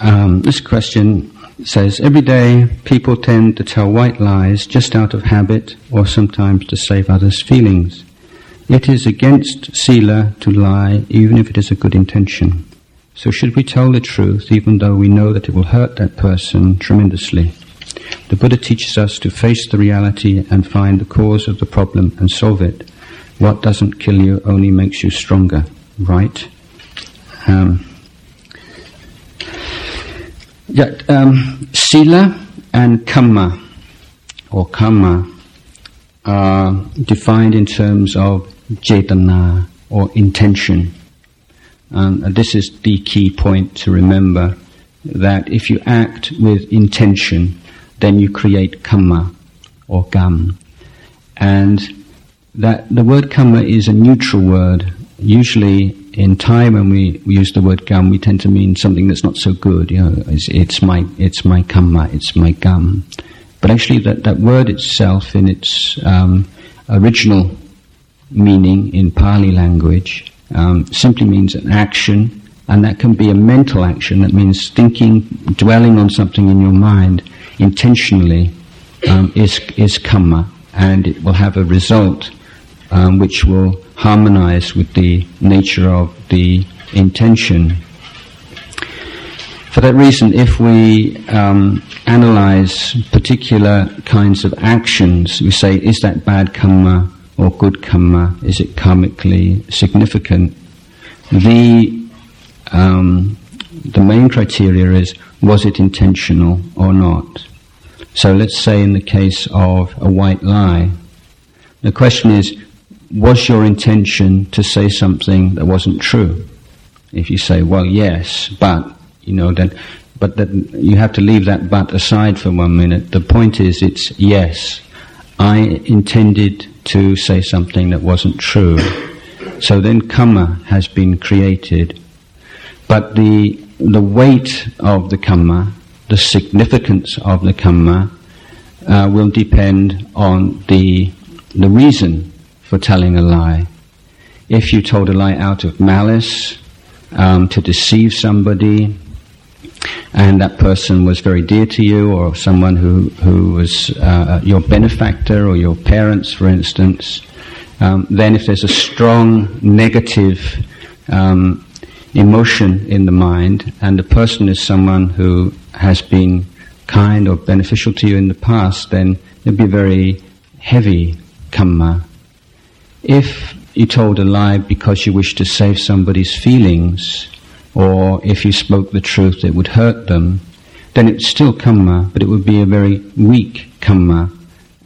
Um, this question says Every day people tend to tell white lies just out of habit or sometimes to save others' feelings. It is against Sila to lie even if it is a good intention. So should we tell the truth even though we know that it will hurt that person tremendously? The Buddha teaches us to face the reality and find the cause of the problem and solve it. What doesn't kill you only makes you stronger, right? Um, yeah, um, sila and kamma, or karma, are defined in terms of cetana, or intention. And this is the key point to remember that if you act with intention, then you create kamma, or gam. And that the word kamma is a neutral word. Usually in Thai, when we, we use the word gam, we tend to mean something that's not so good. You know, it's, it's my it's my kamma, it's my gam. But actually, that, that word itself, in its um, original meaning in Pali language, um, simply means an action, and that can be a mental action. That means thinking, dwelling on something in your mind intentionally um, is is kamma, and it will have a result um, which will harmonize with the nature of the intention. For that reason, if we um, analyze particular kinds of actions, we say, is that bad karma or good karma? Is it karmically significant? The um, the main criteria is was it intentional or not. So let's say in the case of a white lie, the question is was your intention to say something that wasn't true? If you say, well, yes, but, you know, then, but then you have to leave that but aside for one minute. The point is, it's yes. I intended to say something that wasn't true. So then kamma has been created. But the, the weight of the kamma, the significance of the kamma, uh, will depend on the, the reason for telling a lie. If you told a lie out of malice, um, to deceive somebody, and that person was very dear to you, or someone who, who was uh, your benefactor, or your parents, for instance, um, then if there's a strong negative um, emotion in the mind, and the person is someone who has been kind or beneficial to you in the past, then it'd be very heavy kamma if you told a lie because you wished to save somebody's feelings, or if you spoke the truth that would hurt them, then it's still kamma, but it would be a very weak kamma,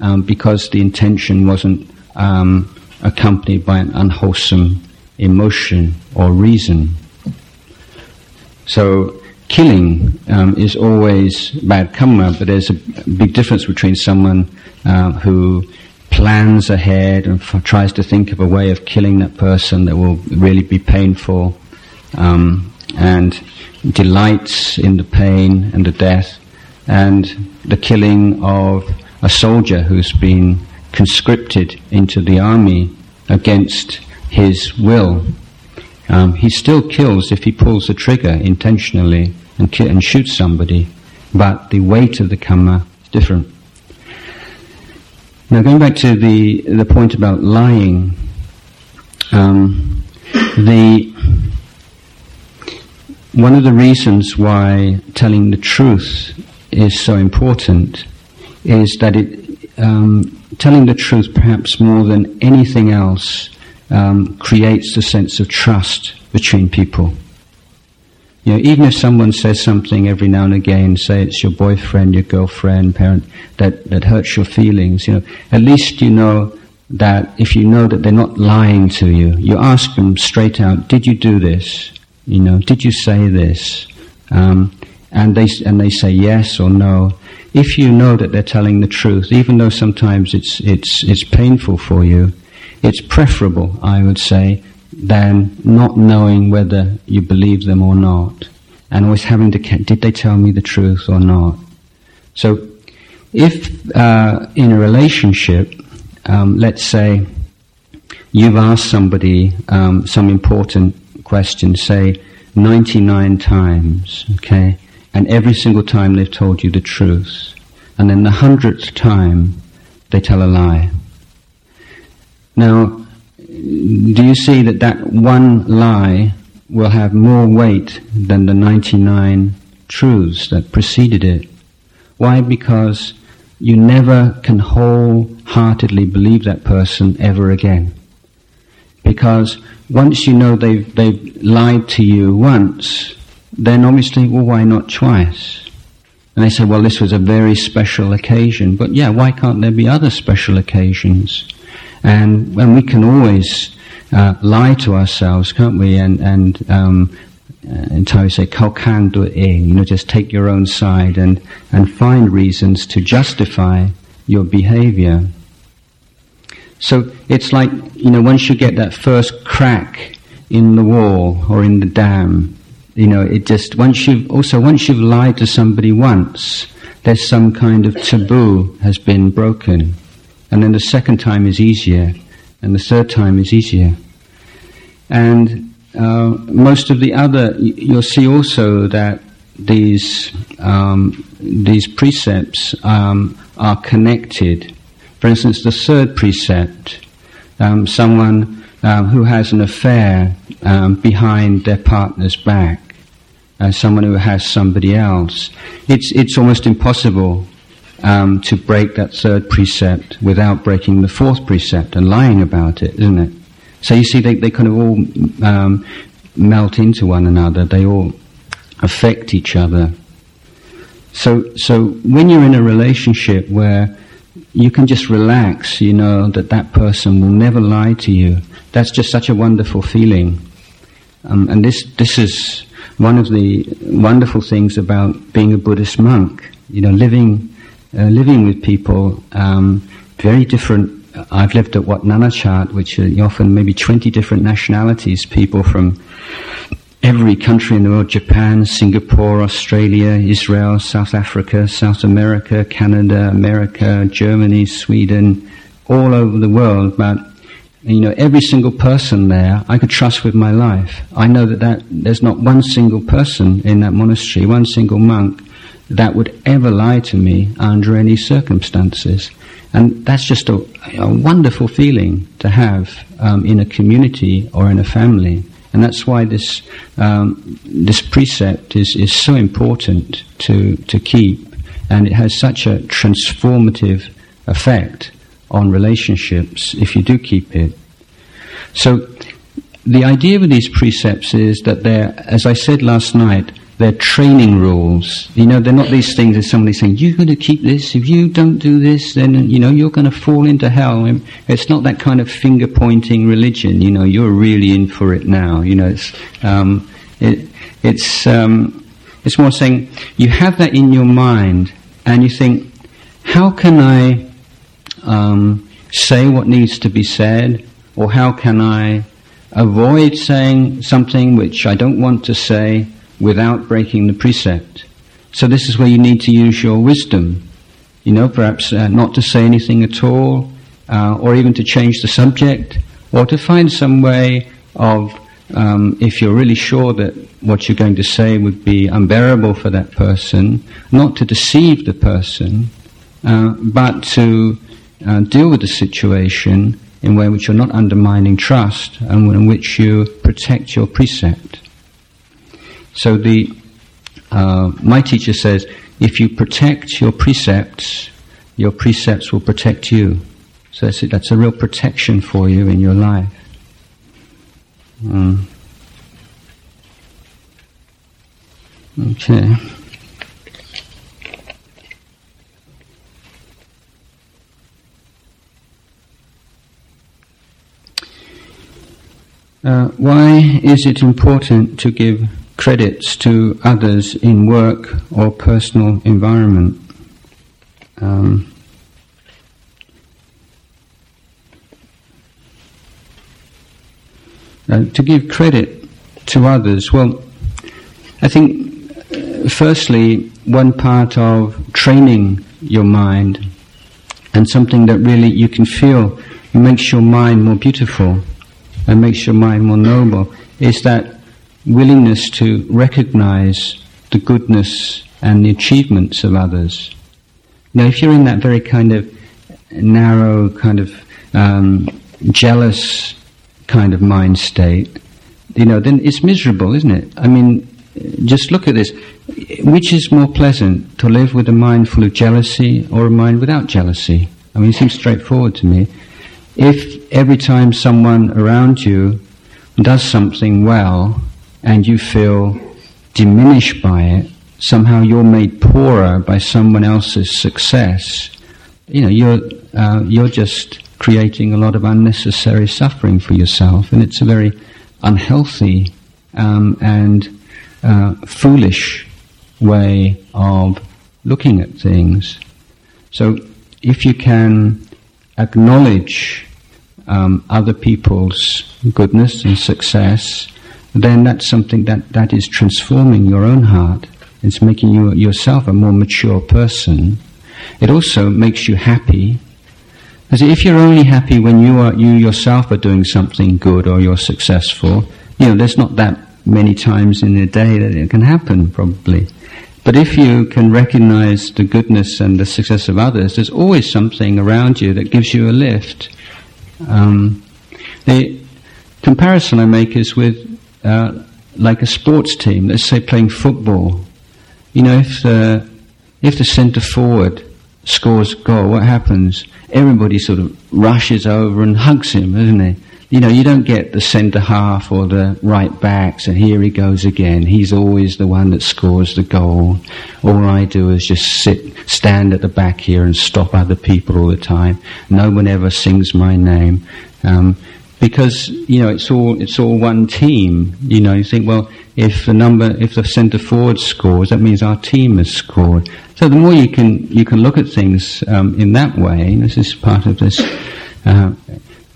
um, because the intention wasn't um, accompanied by an unwholesome emotion or reason. So killing um, is always bad kamma, but there's a big difference between someone uh, who plans ahead and f- tries to think of a way of killing that person that will really be painful um, and delights in the pain and the death and the killing of a soldier who's been conscripted into the army against his will. Um, he still kills if he pulls the trigger intentionally and, ki- and shoots somebody, but the weight of the kamma is different. Now, going back to the the point about lying, um, the one of the reasons why telling the truth is so important is that it um, telling the truth, perhaps more than anything else, um, creates a sense of trust between people. You know, even if someone says something every now and again, say it's your boyfriend, your girlfriend, parent, that, that hurts your feelings, you know, at least you know that if you know that they're not lying to you, you ask them straight out, did you do this? You know, did you say this? Um, and they, and they say yes or no. If you know that they're telling the truth, even though sometimes it's, it's, it's painful for you, it's preferable, I would say, than not knowing whether you believe them or not, and always having to did they tell me the truth or not. So, if uh, in a relationship, um, let's say you've asked somebody um, some important question, say 99 times, okay, and every single time they've told you the truth. And then the hundredth time, they tell a lie. Now, do you see that that one lie will have more weight than the 99 truths that preceded it? Why? Because you never can wholeheartedly believe that person ever again. Because once you know they've, they've lied to you once, then obviously, well, why not twice? And they say, well, this was a very special occasion. But yeah, why can't there be other special occasions? And, and we can always uh, lie to ourselves, can't we? And, and um, in Thai we say, kau kang ing, you know, just take your own side and, and find reasons to justify your behavior. So it's like, you know, once you get that first crack in the wall or in the dam, you know, it just, once you've, also once you've lied to somebody once, there's some kind of taboo has been broken. And then the second time is easier, and the third time is easier. And uh, most of the other, you'll see also that these um, these precepts um, are connected. For instance, the third precept: um, someone um, who has an affair um, behind their partner's back, uh, someone who has somebody else. It's it's almost impossible um, to break that third precept without breaking the fourth precept and lying about it, isn't it? So you see, they, they kind of all um, melt into one another. They all affect each other. So, so when you're in a relationship where you can just relax, you know that that person will never lie to you. That's just such a wonderful feeling. Um, and this, this is one of the wonderful things about being a Buddhist monk. You know, living, uh, living with people, um, very different I've lived at Wat Nanachat, which are often maybe 20 different nationalities, people from every country in the world, Japan, Singapore, Australia, Israel, South Africa, South America, Canada, America, Germany, Sweden, all over the world, but you know, every single person there I could trust with my life. I know that, that there's not one single person in that monastery, one single monk, that would ever lie to me under any circumstances. And that's just a, a wonderful feeling to have um, in a community or in a family. And that's why this, um, this precept is, is so important to, to keep. And it has such a transformative effect on relationships if you do keep it. So the idea with these precepts is that they're, as I said last night, they're training rules. You know, they're not these things that somebody saying, you're going to keep this. If you don't do this, then, you know, you're going to fall into hell. It's not that kind of finger pointing religion. You know, you're really in for it now. You know, it's, um, it, it's, um, it's more saying you have that in your mind and you think, how can I um, say what needs to be said? Or how can I avoid saying something which I don't want to say? Without breaking the precept. So this is where you need to use your wisdom. You know, perhaps uh, not to say anything at all, uh, or even to change the subject, or to find some way of, um, if you're really sure that what you're going to say would be unbearable for that person, not to deceive the person, uh, but to uh, deal with the situation in a way which you're not undermining trust and in which you protect your precept. So the uh, my teacher says, if you protect your precepts, your precepts will protect you. So that's, that's a real protection for you in your life. Mm. Okay. Uh, why is it important to give credits to others in work or personal environment. Um, uh, to give credit to others, well, I think uh, firstly, one part of training your mind and something that really you can feel makes your mind more beautiful and makes your mind more noble is that willingness to recognize the goodness and the achievements of others. Now, if you're in that very kind of narrow, kind of um, jealous kind of mind state, you know, then it's miserable, isn't it? I mean, just look at this. Which is more pleasant, to live with a mind full of jealousy or a mind without jealousy? I mean, it seems straightforward to me. If every time someone around you does something well and you feel diminished by it, somehow you're made poorer by someone else's success, you know, you're, uh, you're just creating a lot of unnecessary suffering for yourself, and it's a very unhealthy um, and uh, foolish way of looking at things. So, if you can acknowledge um, other people's goodness and success, then that's something that, that is transforming your own heart. It's making you yourself a more mature person. It also makes you happy. Because if you're only happy when you are you yourself are doing something good or you're successful, you know, there's not that many times in a day that it can happen, probably. But if you can recognize the goodness and the success of others, there's always something around you that gives you a lift. Um, the comparison I make is with uh, like a sports team. Let's say playing football. You know, if the if the centre forward scores a goal, what happens? Everybody sort of rushes over and hugs him, doesn't he? you know, you don't get the centre half or the right backs, and here he goes again. He's always the one that scores the goal. All I do is just sit, stand at the back here and stop other people all the time. No one ever sings my name. Um, because, you know, it's all, it's all one team. You know, you think, well, if the number, if the centre forward scores, that means our team has scored. So the more you can, you can look at things um, in that way, this is part of this uh,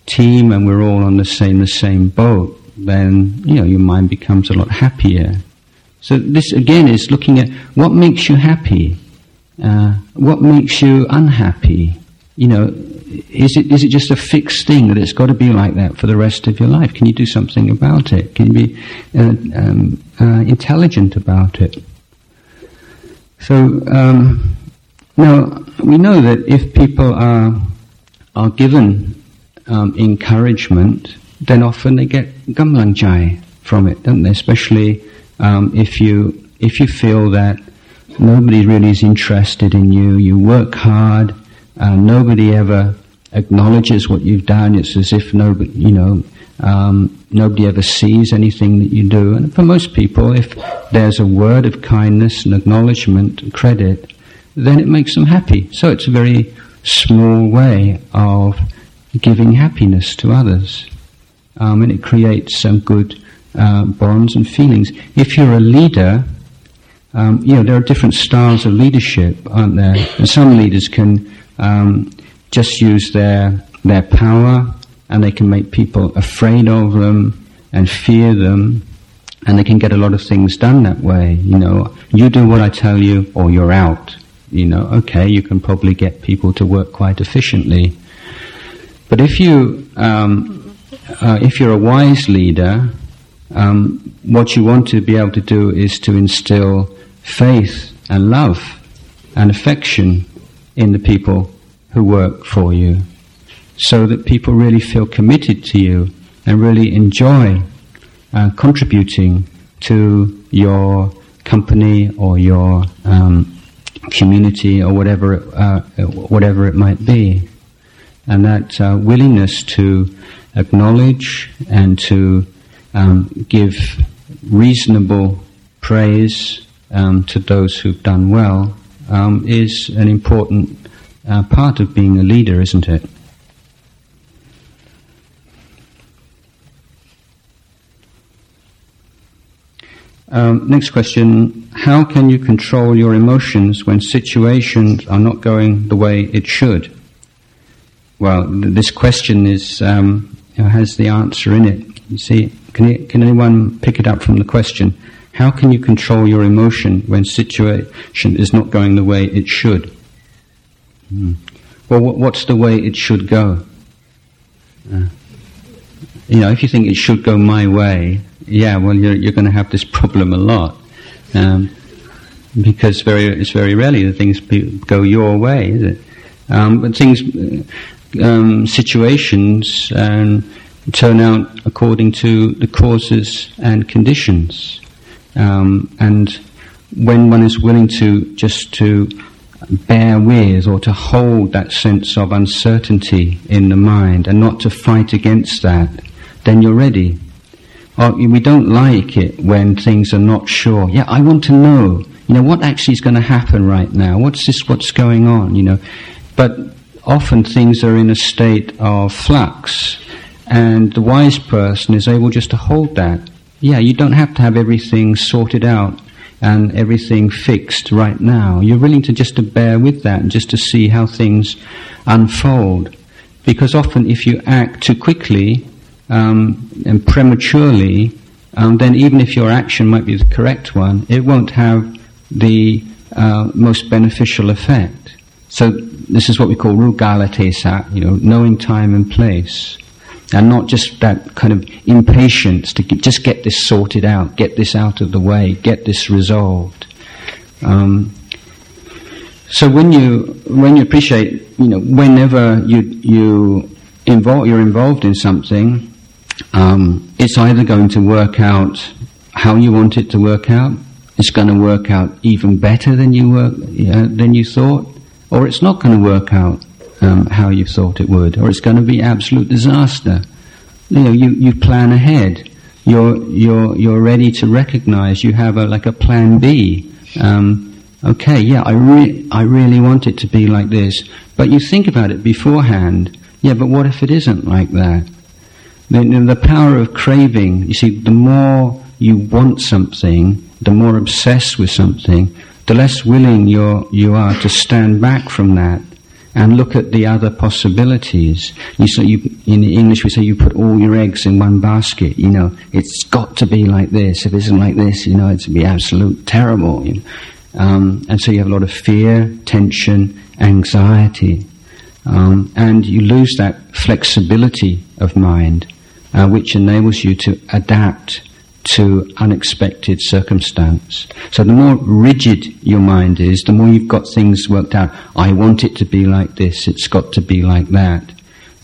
team and we're all on the same the same boat, then you know your mind becomes a lot happier. So this again is looking at what makes you happy, uh, what makes you unhappy. You know, is it is it just a fixed thing that it's got to be like that for the rest of your life? Can you do something about it? Can you be uh, um, uh, intelligent about it? So um, now we know that if people are are given um, encouragement, then often they get gamlang jai from it, don't they? Especially um, if you if you feel that nobody really is interested in you, you work hard, uh, nobody ever acknowledges what you've done. It's as if nobody, you know, um, nobody ever sees anything that you do. And for most people, if there's a word of kindness and acknowledgement, and credit, then it makes them happy. So it's a very small way of giving happiness to others. Um, and it creates some good uh, bonds and feelings. If you're a leader, um, you know, there are different styles of leadership, aren't there? And some leaders can um, just use their, their power and they can make people afraid of them and fear them and they can get a lot of things done that way. You know, you do what I tell you or you're out. You know, okay, you can probably get people to work quite efficiently. But if you um, uh, if you're a wise leader, um, what you want to be able to do is to instill faith and love and affection in the people who work for you, so that people really feel committed to you and really enjoy uh, contributing to your company or your um, community or whatever uh, whatever it might be. And that uh, willingness to acknowledge and to um, give reasonable praise um, to those who've done well um, is an important uh, part of being a leader, isn't it? Um, next question How can you control your emotions when situations are not going the way it should? well, this question is um, has the answer in it. You see, can, you, can anyone pick it up from the question? How can you control your emotion when situation is not going the way it should? Hmm. Well, what's the way it should go? Uh, you know, if you think it should go my way, yeah, well, you're, you're going to have this problem a lot. Um, because very it's very rarely that things go your way, is it? Um, but things, um, situations, um, turn out according to the causes and conditions. Um, and when one is willing to just to bear with or to hold that sense of uncertainty in the mind and not to fight against that, then you're ready. Or we don't like it when things are not sure. Yeah, I want to know, you know, what actually is going to happen right now? What's this, what's going on, you know? But often things are in a state of flux and the wise person is able just to hold that. Yeah, you don't have to have everything sorted out and everything fixed right now. You're willing to just to bear with that and just to see how things unfold. Because often if you act too quickly um, and prematurely, um, then even if your action might be the correct one, it won't have the uh, most beneficial effect. So this is what we call rugalatesa, you know, knowing time and place and not just that kind of impatience to get, just get this sorted out, get this out of the way, get this resolved. Um, so when you when you appreciate, you know, whenever you you involve you're involved in something, um, it's either going to work out how you want it to work out. It's going to work out even better than you were than you thought, or it's not going to work out um, how you thought it would, or it's going to be absolute disaster. You know, you, you plan ahead. You're, you're, you're ready to recognize you have a, like a plan B. Um, okay, yeah, I, re- I really want it to be like this. But you think about it beforehand. Yeah, but what if it isn't like that? The, the power of craving, you see, the more you want something, the more obsessed with something, the less willing you're, you are to stand back from that and look at the other possibilities. You, so you, in English we say you put all your eggs in one basket. You know, it's got to be like this. If it isn't like this, you know, it's going to be absolute terrible. You know? um, and so you have a lot of fear, tension, anxiety, um, and you lose that flexibility of mind, uh, which enables you to adapt to unexpected circumstance. So the more rigid your mind is, the more you've got things worked out. I want it to be like this, it's got to be like that.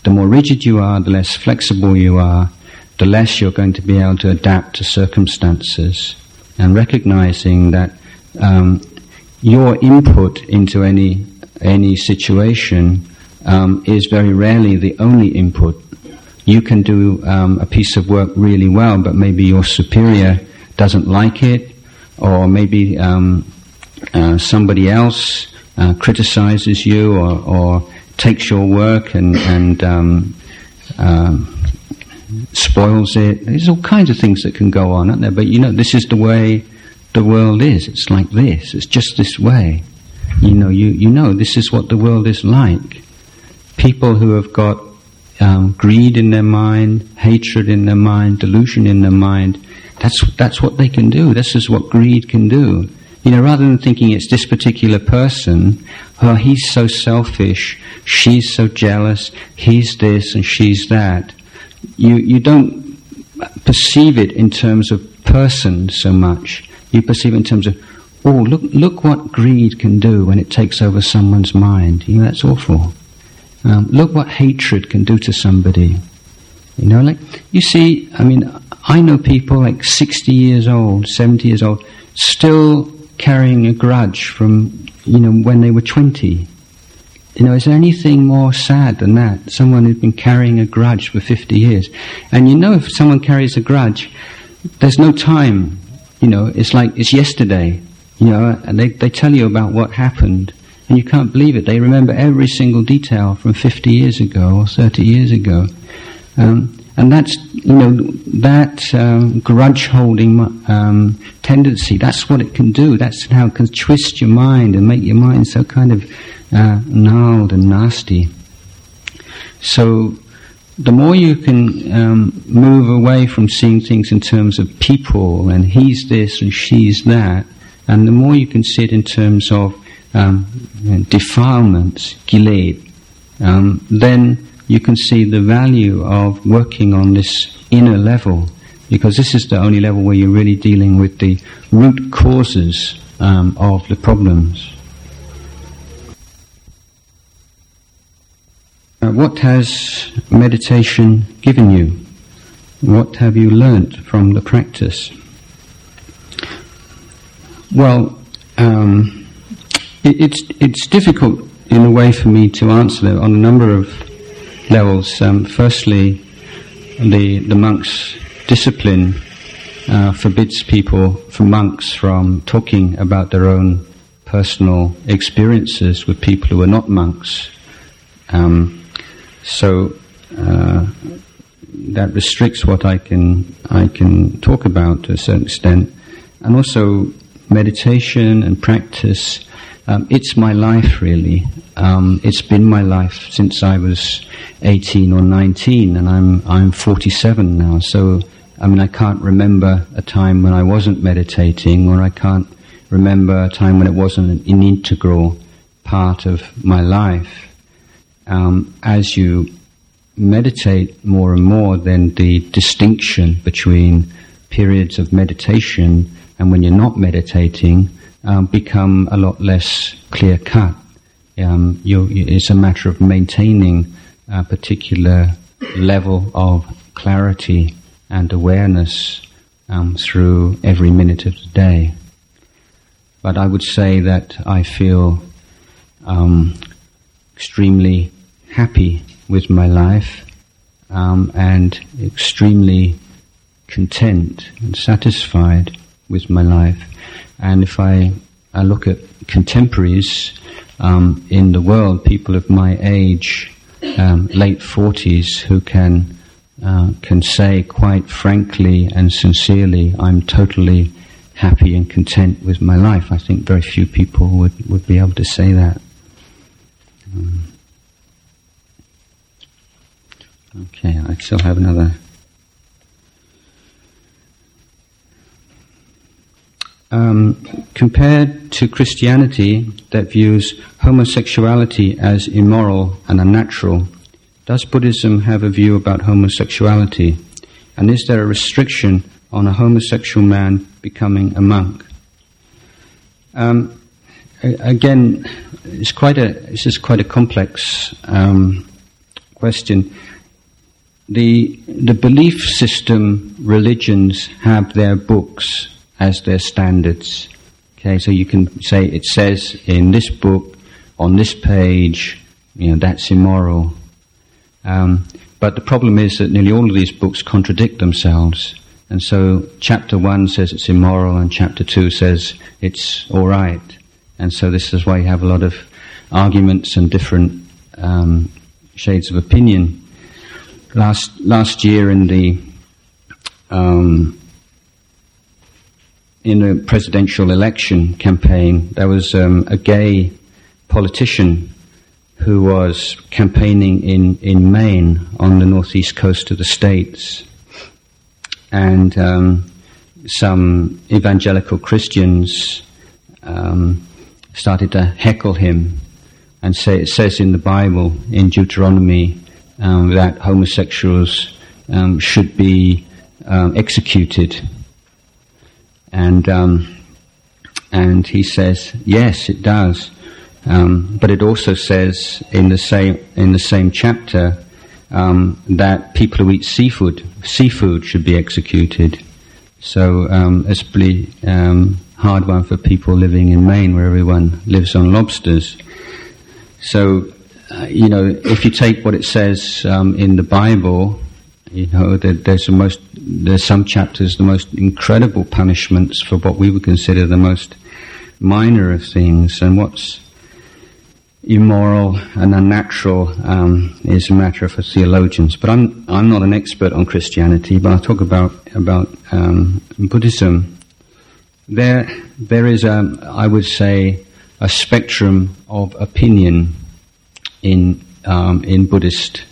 The more rigid you are, the less flexible you are, the less you're going to be able to adapt to circumstances. And recognizing that um, your input into any any situation um, is very rarely the only input you can do um, a piece of work really well, but maybe your superior doesn't like it, or maybe um, uh, somebody else uh, criticizes you or, or, takes your work and, and um, um, spoils it. There's all kinds of things that can go on, aren't there? But you know, this is the way the world is. It's like this. It's just this way. You know, you, you know, this is what the world is like. People who have got um, greed in their mind, hatred in their mind, delusion in their mind. That's that's what they can do. This is what greed can do. You know, rather than thinking it's this particular person, oh, he's so selfish, she's so jealous, he's this and she's that. You you don't perceive it in terms of person so much. You perceive it in terms of, oh, look look what greed can do when it takes over someone's mind. You know, that's awful. Um, look what hatred can do to somebody. You know, like, you see, I mean, I know people like 60 years old, 70 years old, still carrying a grudge from, you know, when they were 20. You know, is there anything more sad than that? Someone who's been carrying a grudge for 50 years. And you know, if someone carries a grudge, there's no time. You know, it's like it's yesterday. You know, and they, they tell you about what happened. And you can't believe it. They remember every single detail from 50 years ago or 30 years ago. Um, and that's, you know, that um, grudge holding um, tendency, that's what it can do. That's how it can twist your mind and make your mind so kind of uh, gnarled and nasty. So, the more you can um, move away from seeing things in terms of people and he's this and she's that, and the more you can see it in terms of um, defilements, kiled, um, then you can see the value of working on this inner level, because this is the only level where you're really dealing with the root causes um, of the problems. Uh, what has meditation given you? What have you learnt from the practice? Well, um, it, it's it's difficult in a way for me to answer that on a number of levels. Um, firstly, the the monks' discipline uh, forbids people, for monks, from talking about their own personal experiences with people who are not monks. Um, so uh, that restricts what I can I can talk about to a certain extent, and also meditation and practice. Um, it's my life, really. Um, it's been my life since I was 18 or 19, and I'm I'm 47 now. So, I mean, I can't remember a time when I wasn't meditating, or I can't remember a time when it wasn't an, integral part of my life. Um, as you meditate more and more, then the distinction between periods of meditation and when you're not meditating um, become a lot less clear cut. Um, it's a matter of maintaining a particular level of clarity and awareness um, through every minute of the day. But I would say that I feel um, extremely happy with my life um, and extremely content and satisfied with my life. And if I, I look at contemporaries um, in the world, people of my age, um, late 40s, who can, uh, can say quite frankly and sincerely, I'm totally happy and content with my life. I think very few people would, would be able to say that. Um, okay, I still have another um, compared to Christianity that views homosexuality as immoral and unnatural, does Buddhism have a view about homosexuality? And is there a restriction on a homosexual man becoming a monk? Um, again, it's quite a this is quite a complex um, question. The the belief system religions have their books as their standards. Okay, so you can say it says in this book, on this page, you know, that's immoral. Um, but the problem is that nearly all of these books contradict themselves. And so chapter one says it's immoral and chapter two says it's alright. And so this is why you have a lot of arguments and different um, shades of opinion. Last, last year in the um, in a presidential election campaign, there was um, a gay politician who was campaigning in, in Maine on the northeast coast of the States. And um, some evangelical Christians um, started to heckle him and say it says in the Bible, in Deuteronomy, um, that homosexuals um, should be um, executed and um, and he says, yes, it does. Um, but it also says in the same in the same chapter um, that people who eat seafood seafood should be executed. So um, it's um, hard one for people living in Maine, where everyone lives on lobsters. So uh, you know, if you take what it says um, in the Bible you know, there, there's the most, there's some chapters, the most incredible punishments for what we would consider the most minor of things, and what's immoral and unnatural um, is a matter for theologians. But I'm I'm not an expert on Christianity, but I'll talk about about um, Buddhism. There there is a I would say a spectrum of opinion in um, in Buddhist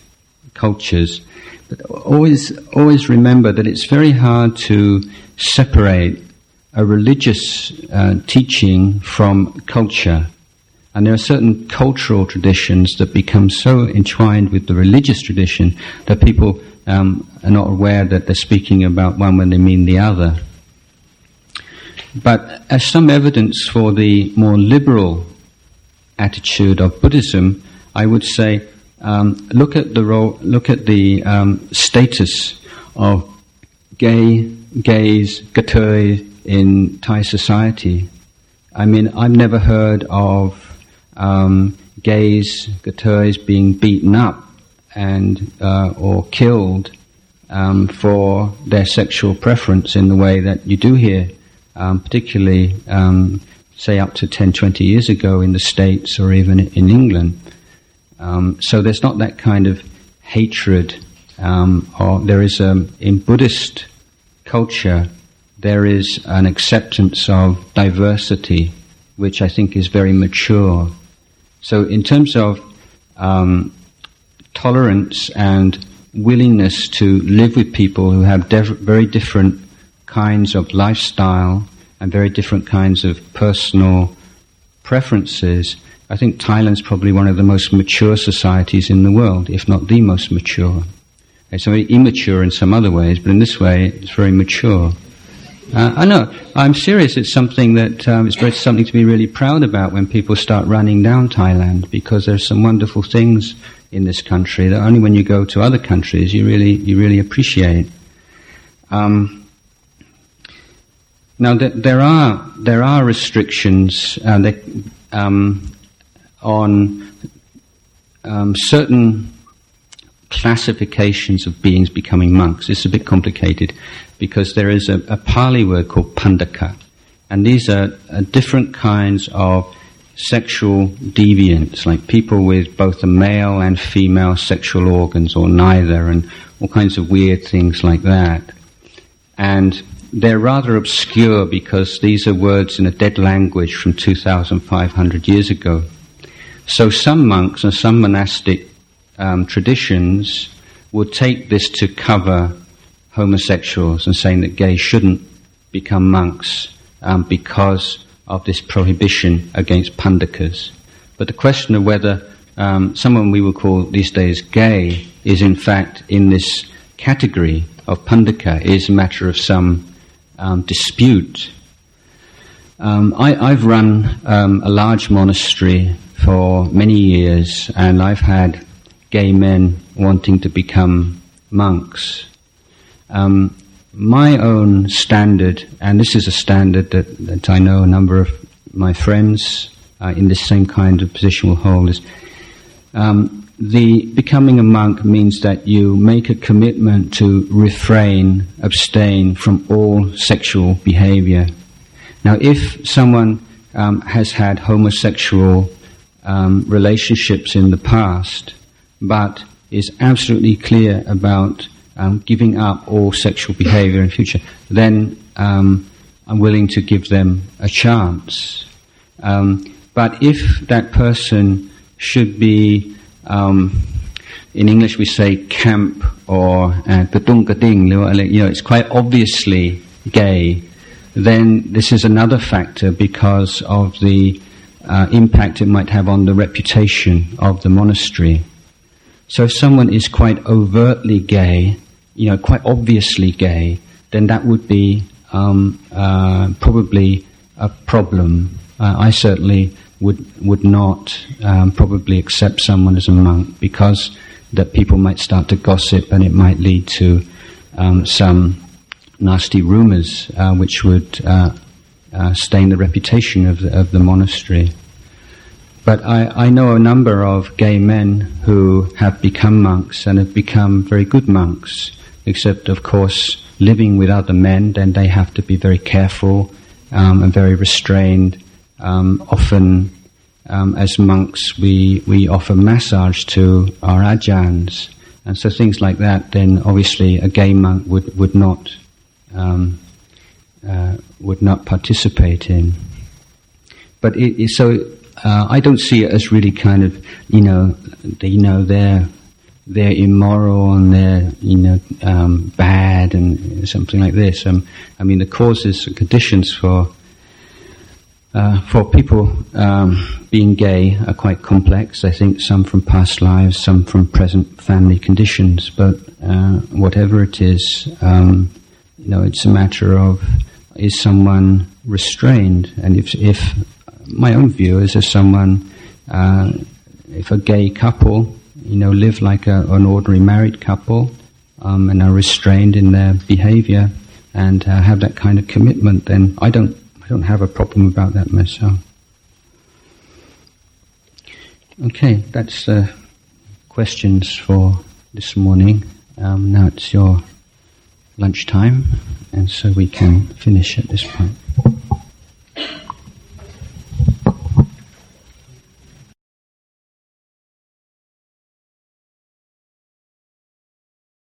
cultures But always, always remember that it's very hard to separate a religious uh, teaching from culture. And there are certain cultural traditions that become so entwined with the religious tradition that people um, are not aware that they're speaking about one when they mean the other. But as some evidence for the more liberal attitude of Buddhism, I would say um, look at the role, look at the um, status of gay, gays, gatoi in Thai society. I mean, I've never heard of um, gays, gatois being beaten up and uh, or killed um, for their sexual preference in the way that you do here, um, particularly um, say up to 10, 20 years ago in the States or even in England. Um, so there's not that kind of hatred, um, or there is a, in Buddhist culture, there is an acceptance of diversity, which I think is very mature. So in terms of um, tolerance and willingness to live with people who have very different kinds of lifestyle and very different kinds of personal preferences, I think Thailand's probably one of the most mature societies in the world, if not the most mature. It's very immature in some other ways, but in this way, it's very mature. Uh, I know. I'm serious. It's something that um, it's something to be really proud about when people start running down Thailand, because there's some wonderful things in this country that only when you go to other countries you really you really appreciate. Um, now th- there are there are restrictions uh, that, um, on um, certain classifications of beings becoming monks. It's a bit complicated because there is a, a Pali word called pandaka, and these are, different kinds of sexual deviants, like people with both a male and female sexual organs or neither, and all kinds of weird things like that. And they're rather obscure because these are words in a dead language from 2,500 years ago. So some monks and some monastic um, traditions would take this to cover homosexuals and saying that gays shouldn't become monks um, because of this prohibition against pandakas. But the question of whether um, someone we would call these days gay is in fact in this category of pandaka is a matter of some um, dispute. Um, I, have run um, a large monastery for many years, and I've had gay men wanting to become monks. Um, my own standard, and this is a standard that, that I know a number of my friends uh, in this same kind of position will hold, is um, the becoming a monk means that you make a commitment to refrain, abstain from all sexual behavior. Now, if someone um, has had homosexual um, relationships in the past, but is absolutely clear about um, giving up all sexual behavior in future, then um, I'm willing to give them a chance. Um, but if that person should be, um, in English we say camp or uh, you know, it's quite obviously gay, then this is another factor because of the uh, impact it might have on the reputation of the monastery. So if someone is quite overtly gay, you know, quite obviously gay, then that would be um, uh, probably a problem. Uh, I certainly would would not um, probably accept someone as a monk because that people might start to gossip and it might lead to um, some nasty rumors uh, which would uh, stain the reputation of the, of the monastery. But I, I know a number of gay men who have become monks and have become very good monks except of course living with other men, then they have to be very careful um, and very restrained. Um, often, um, as monks, we, we offer massage to our ajahns, and so things like that. Then, obviously, a gay monk would would not um, uh, would not participate in. But it, it, so uh, I don't see it as really kind of you know you know they're they're immoral and they're you know um, bad and something like this. Um, I mean, the causes and conditions for uh, for people um, being gay are quite complex. I think some from past lives, some from present family conditions. But uh, whatever it is, um, you know, it's a matter of is someone restrained? And if, if my own view is as someone, uh, if a gay couple, you know, live like a, an ordinary married couple um, and are restrained in their behavior and uh, have that kind of commitment, then I don't, I don't have a problem about that myself. Okay, that's uh, questions for this morning. Um, now it's your lunchtime, and so we can finish at this point.